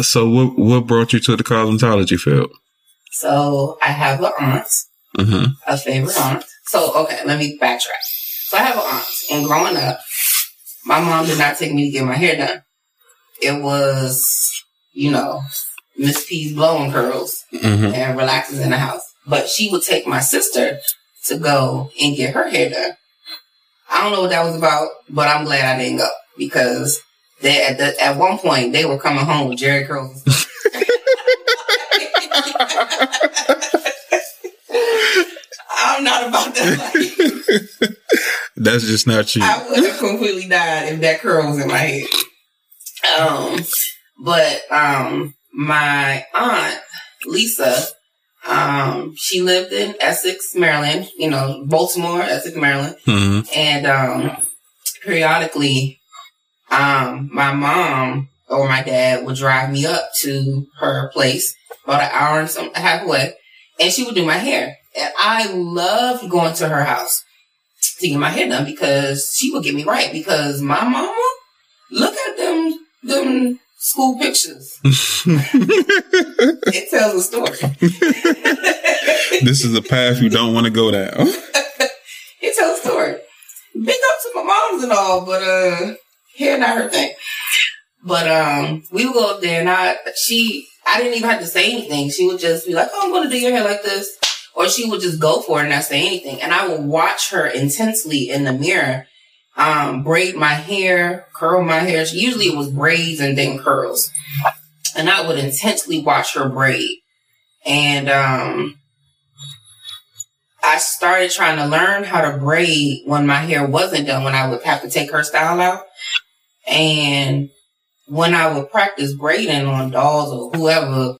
So what what brought you to the cosmetology field? So I have an aunt, Mm-hmm. a favorite aunt. So okay, let me backtrack. So I have an aunt, and growing up, my mom did not take me to get my hair done. It was, you know, Miss P's blowing curls Mm-hmm. and relaxes in the house. But she would take my sister to go and get her hair done. I don't know what that was about, but I'm glad I didn't go because they at the, at one point they were coming home with Jheri curls. I'm not about that. That's just not you. I would have completely died if that curl was in my head. Um, but um, my aunt Lisa, um, she lived in Essex, Maryland. You know, Baltimore, Essex, Maryland, hmm and um, periodically, um, my mom or my dad would drive me up to her place about an hour and some half away, and she would do my hair. And I loved going to her house to get my hair done because she would get me right. Because my mama, look at them, them school pictures. It tells a story. this is a path you don't want to go down. it tells a story. Big up to my moms and all, but uh, hair not her thing. But um, we would go up there, and I she I didn't even have to say anything. She would just be like, "Oh, I'm going to do your hair like this," or she would just go for it and not say anything. And I would watch her intensely in the mirror, um, braid my hair, curl my hair. She, Usually it was braids and then curls, and I would intensely watch her braid. And um, I started trying to learn how to braid when my hair wasn't done, when I would have to take her style out. And when I would practice braiding on dolls or whoever,